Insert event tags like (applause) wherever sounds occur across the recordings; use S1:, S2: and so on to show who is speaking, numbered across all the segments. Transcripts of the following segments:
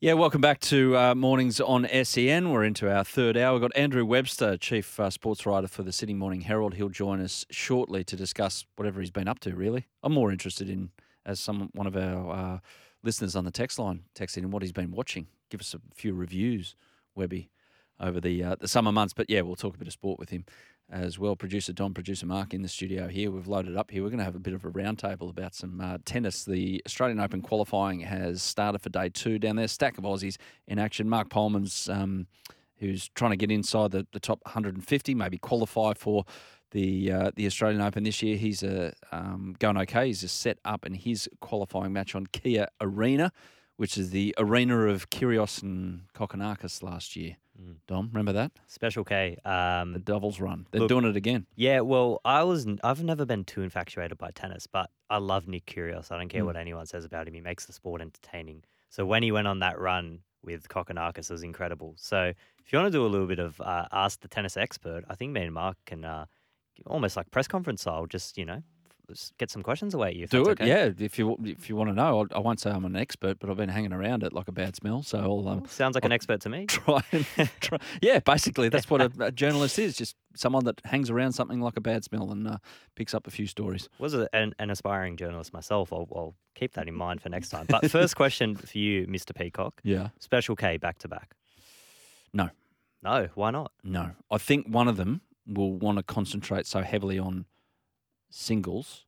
S1: Yeah, welcome back to uh, Mornings on SEN. We're into our third hour. We've got Andrew Webster, Chief uh, Sports Writer for the Sydney Morning Herald. He'll join us shortly to discuss whatever he's been up to, really. I'm more interested in, as some one of our uh, listeners on the text line texted in, what he's been watching. Give us a few reviews, Webby, over the, uh, the summer months. But yeah, we'll talk a bit of sport with him as well. Producer Don, producer Mark in the studio here. We've loaded up here. We're going to have a bit of a roundtable about some uh, tennis. The Australian Open qualifying has started for day two down there. Stack of Aussies in action. Marc Polmans, um, who's trying to get inside the, the top 150, maybe qualify for the uh, the Australian Open this year. He's uh, um, going okay. He's just set up in his qualifying match on Kia Arena, which is the arena of Kyrgios and Kokkinakis last year.
S2: Mm.
S1: Dom, remember that?
S2: Special K. Um,
S1: The Devils run. They're
S2: Look-
S1: doing it again.
S2: yeah, well, I was. I've never been too infatuated by tennis, but I love Nick Kyrgios. I don't care
S1: Mm.
S2: what anyone says about him. He makes the sport entertaining. So when he went on that run with Kokkinakis, it was incredible. So if you want to do a little bit of uh, ask the tennis expert, I think me and Mark can uh, almost like press conference style, just you know, get some questions away at you. If
S1: Do it,
S2: okay.
S1: yeah. If you if you want to know, I, I won't say I'm an expert, but I've been hanging around it like a bad smell. So I'll um,
S2: sounds like an expert to me. (laughs)
S1: try and (laughs) try. Yeah, basically that's what a, (laughs) a journalist is. Just someone that hangs around something like a bad smell and uh, picks up a few stories.
S2: was an, an aspiring journalist myself. I'll, I'll keep that in mind for next time. But first question for you, Mr. Peacock.
S1: Yeah.
S2: Special K back to back.
S1: No.
S2: No, why not?
S1: No, I think one of them will want to concentrate so heavily on singles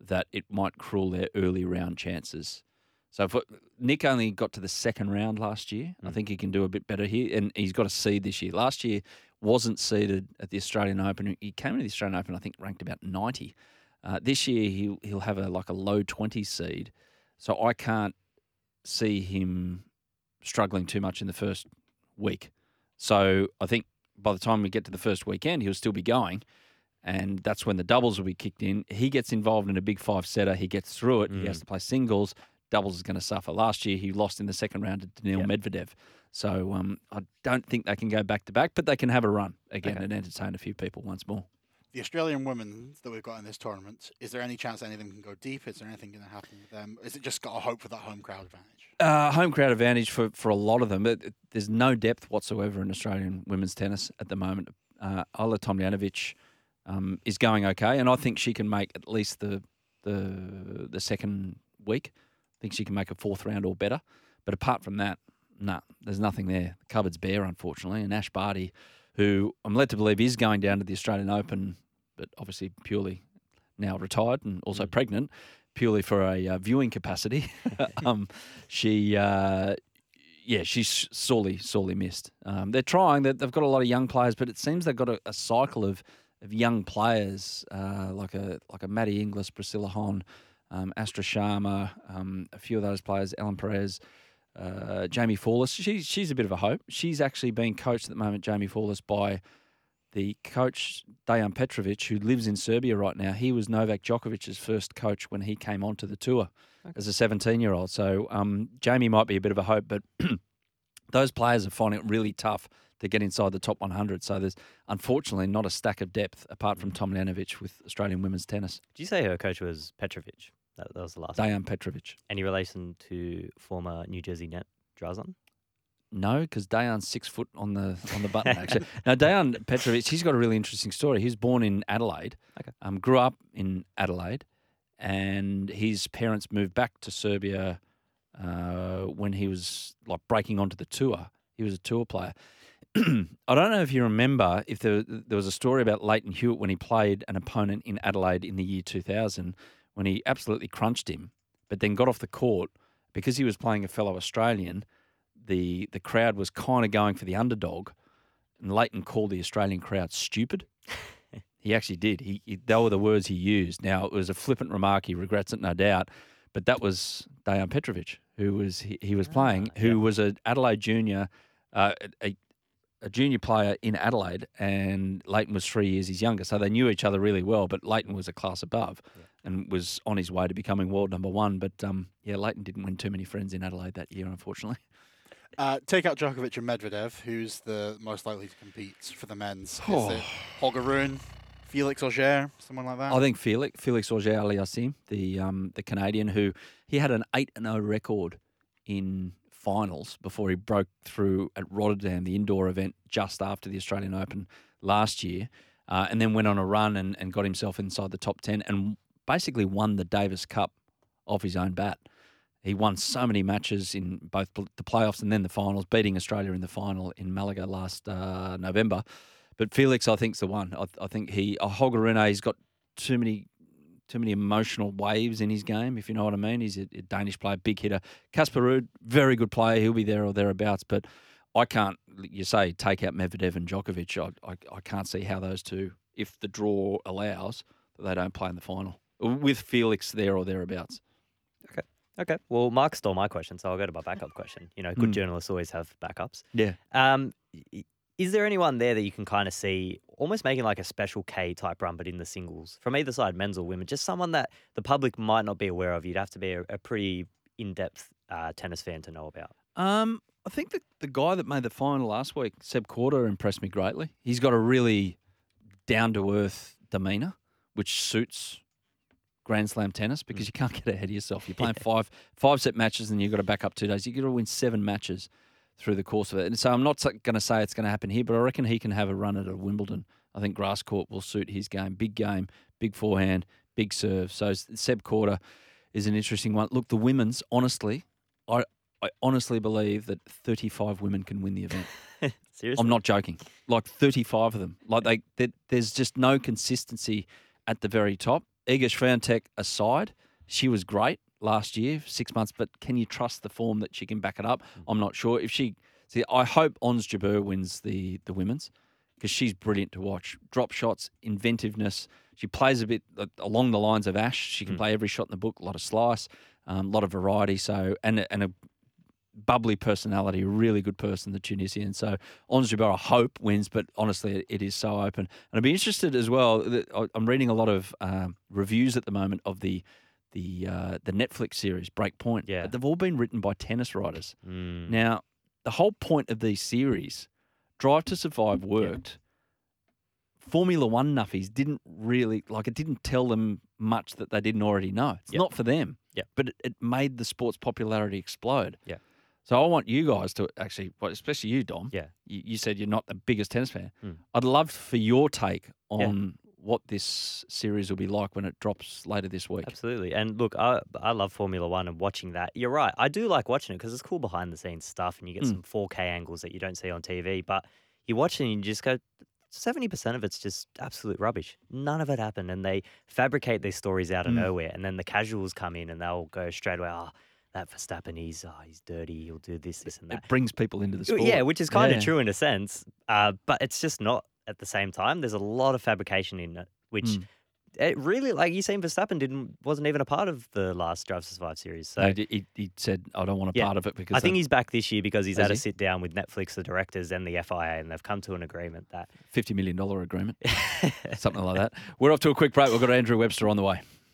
S1: that it might cruel their early round chances. So if it- Nick only got to the second round last year, and I
S2: Mm.
S1: think he can do a bit better here, and he's got a seed this year. Last year wasn't seeded at the Australian Open. He came to the Australian Open, I think, ranked about ninety. Uh, this year he'll he'll have a like a low twenty seed, so I can't see him struggling too much in the first week. So I think by the time we get to the first weekend, he'll still be going. And that's when the doubles will be kicked in. He gets involved in a big five setter. He gets through it. He has
S2: Mm.
S1: to play singles. Doubles is going to suffer. Last year, he lost in the second round to Daniil
S2: Yep.
S1: Medvedev. So um, I don't think they can go back to back, but they can have a run again
S2: Okay.
S1: and entertain a few people once more.
S3: The Australian women that we've got in this tournament, is there any chance any of them can go deep? Is there anything going to happen with them? Is it just got to hope for that home crowd advantage?
S1: Uh, home crowd advantage for, for a lot of them. But there's no depth whatsoever in Australian women's tennis at the moment. Uh, Ajla Tomljanovic um, is going okay, and I think she can make at least the the the second week. I think she can make a fourth round or better. But apart from that, no, there's nothing there. The cupboard's bare, unfortunately. And Ash Barty, who I'm led to believe is going down to the Australian Open, but obviously purely now retired and also
S2: Mm.
S1: pregnant, purely for a uh, viewing capacity. (laughs) (laughs) um, she, uh, yeah, she's sorely, sorely missed. Um, they're trying. They've they've got a lot of young players, but it seems they've got a, a cycle of of young players uh, like a like a Maddie Inglis, Priscilla Hon, um, Astra Sharma, um, a few of those players, Ellen Perez. Uh, Jaimee Fourlis, she's she's a bit of a hope. She's actually being coached at the moment, Jaimee Fourlis, by the coach Dejan Petrovic, who lives in Serbia right now. He was Novak Djokovic's first coach when he came onto the tour as a 17 year old. So um, Jamie might be a bit of a hope, but (clears throat) those players are finding it really tough to get inside the top 100. So there's unfortunately not a stack of depth apart from Tom Tomljanovic with Australian women's tennis.
S2: Did you say her coach was Petrovic? That, that was the last.
S1: Dejan Petrovic.
S2: Any relation to former New Jersey net Drazen?
S1: No, because Dejan's six foot on the on the button. Actually, (laughs) now Dejan Petrovic, he's got a really interesting story. He was born in Adelaide,
S2: Okay.
S1: um, grew up in Adelaide, and his parents moved back to Serbia uh, when he was like breaking onto the tour. He was a tour player. (clears throat) I don't know if you remember if there there was a story about Lleyton Hewitt when he played an opponent in Adelaide in the year 2000 when he absolutely crunched him, but then got off the court because he was playing a fellow Australian the the crowd was kind of going for the underdog, and Lleyton called the Australian crowd stupid. (laughs) he actually did. He, he they were the words he used. Now it was a flippant remark. He regrets it, no doubt. But that was Dejan Petrovic, who was he, he was playing,
S2: Ah,
S1: who
S2: yeah.
S1: was a Adelaide junior, uh, a, a junior player in Adelaide, and Lleyton was three years his younger, so they knew each other really well. But Lleyton was a class above, and was on his way to becoming world number one. But um, yeah, Lleyton didn't win too many friends in Adelaide that year, unfortunately. (laughs)
S3: Uh, take out Djokovic and Medvedev. Who's the most likely to compete for the men's? Is
S1: Oh.
S3: it Holger Rune, Felix Auger, someone like that?
S1: I think Felix Felix Auger Aliassime, the um, the Canadian, who he had an eight and zero record in finals before he broke through at Rotterdam, the indoor event just after the Australian Open last year, uh, and then went on a run and, and got himself inside the top ten and basically won the Davis Cup off his own bat. He won so many matches in both the playoffs and then the finals, beating Australia in the final in Malaga last uh, November. But Felix, I think, is the one. I, I think he, uh, Holger Rune, he's got too many too many emotional waves in his game, if you know what I mean. He's a, a Danish player, big hitter. Casper Ruud, very good player. He'll be there or thereabouts. But I can't, you say, take out Medvedev and Djokovic. I, I, I can't see how those two, if the draw allows, that they don't play in the final with Felix there or thereabouts.
S2: Okay. Okay. Well, Mark stole my question, so I'll go to my backup question. You know, good
S1: Mm.
S2: journalists always have backups.
S1: Yeah.
S2: Um, is there anyone there that you can kind of see almost making like a special K type run, but in the singles from either side, men's or women? Just someone that the public might not be aware of. You'd have to be a, a pretty in depth uh, tennis fan to know about.
S1: Um, I think the, the guy that made the final last week, Seb Korda, impressed me greatly. He's got a really down to earth demeanour, which suits Grand Slam tennis because you can't (laughs) get ahead of yourself. You're playing five five set matches and you've got to back up two days. You've got to win seven matches through the course of it. And so I'm not going to say it's going to happen here, but I reckon he can have a run at a Wimbledon. I think grass court will suit his game. Big game, big forehand, big serve. So Seb Korda is an interesting one. Look, the women's, honestly, I, I honestly believe that 35 women can win the event. (laughs)
S2: Seriously,
S1: I'm not joking. Like 35 of them. Like they, there- there's just no consistency at the very top. Iga Swiatek aside, she was great last year, six months. But can you trust the form that she can back it up? I'm not sure. If she, see, I hope Ons Jabeur wins the the women's because she's brilliant to watch. Drop shots, inventiveness. She plays a bit uh, along the lines of Ash. She can
S2: Mm.
S1: play every shot in the book. A lot of slice, a um, lot of variety. So and a- and a bubbly personality, a really good person, the Tunisian. So Ons Jabeur, I hope wins, but honestly, it- is so open. And I'd be interested as well. I- I'm reading a lot of um, reviews at the moment of the the uh, the Netflix series Breakpoint.
S2: Yeah.
S1: but they've all been written by tennis writers.
S2: Mm.
S1: Now, the whole point of these series, Drive to Survive, worked. Formula One nuffies didn't really like it. Didn't tell them much that they didn't already know. It's
S2: Yep.
S1: not for them.
S2: Yep.
S1: but it, it made the sport's popularity explode.
S2: Yeah.
S1: So I want you guys to actually, well, especially you, Dom.
S2: Yeah.
S1: You, you said you're not the biggest tennis fan.
S2: Mm.
S1: I'd love for your take
S2: Yeah.
S1: on what this series will be like when it drops later this week.
S2: Absolutely. And look, I I love Formula One and watching that. You're right. I do like watching it because it's cool behind the scenes stuff and you get
S1: Mm.
S2: some 4K angles that you don't see on TV. But you watch it and you just go, 70% of it's just absolute rubbish. None of it happened. And they fabricate these stories out of
S1: Mm.
S2: nowhere. And then the casuals come in and they'll go straight away, oh, that Verstappen, he's, oh, he's dirty. He'll do this, this, and that.
S1: It brings people into the sport.
S2: Yeah, which is kind of true in a sense, uh, but it's just not at the same time. There's a lot of fabrication in it, which
S1: Mm.
S2: it really, like you saying, Verstappen didn't wasn't even a part of the last Drive to Survive series. So
S1: No, he, he- he said, "I don't want a
S2: Yeah.
S1: part of it because
S2: I think he's back this year because he's had a sit down with Netflix, the directors, and the FIA, and they've come to an agreement that
S1: fifty million dollar agreement, (laughs) something like that." We're off to a quick break. We've got Andrew Webster on the way.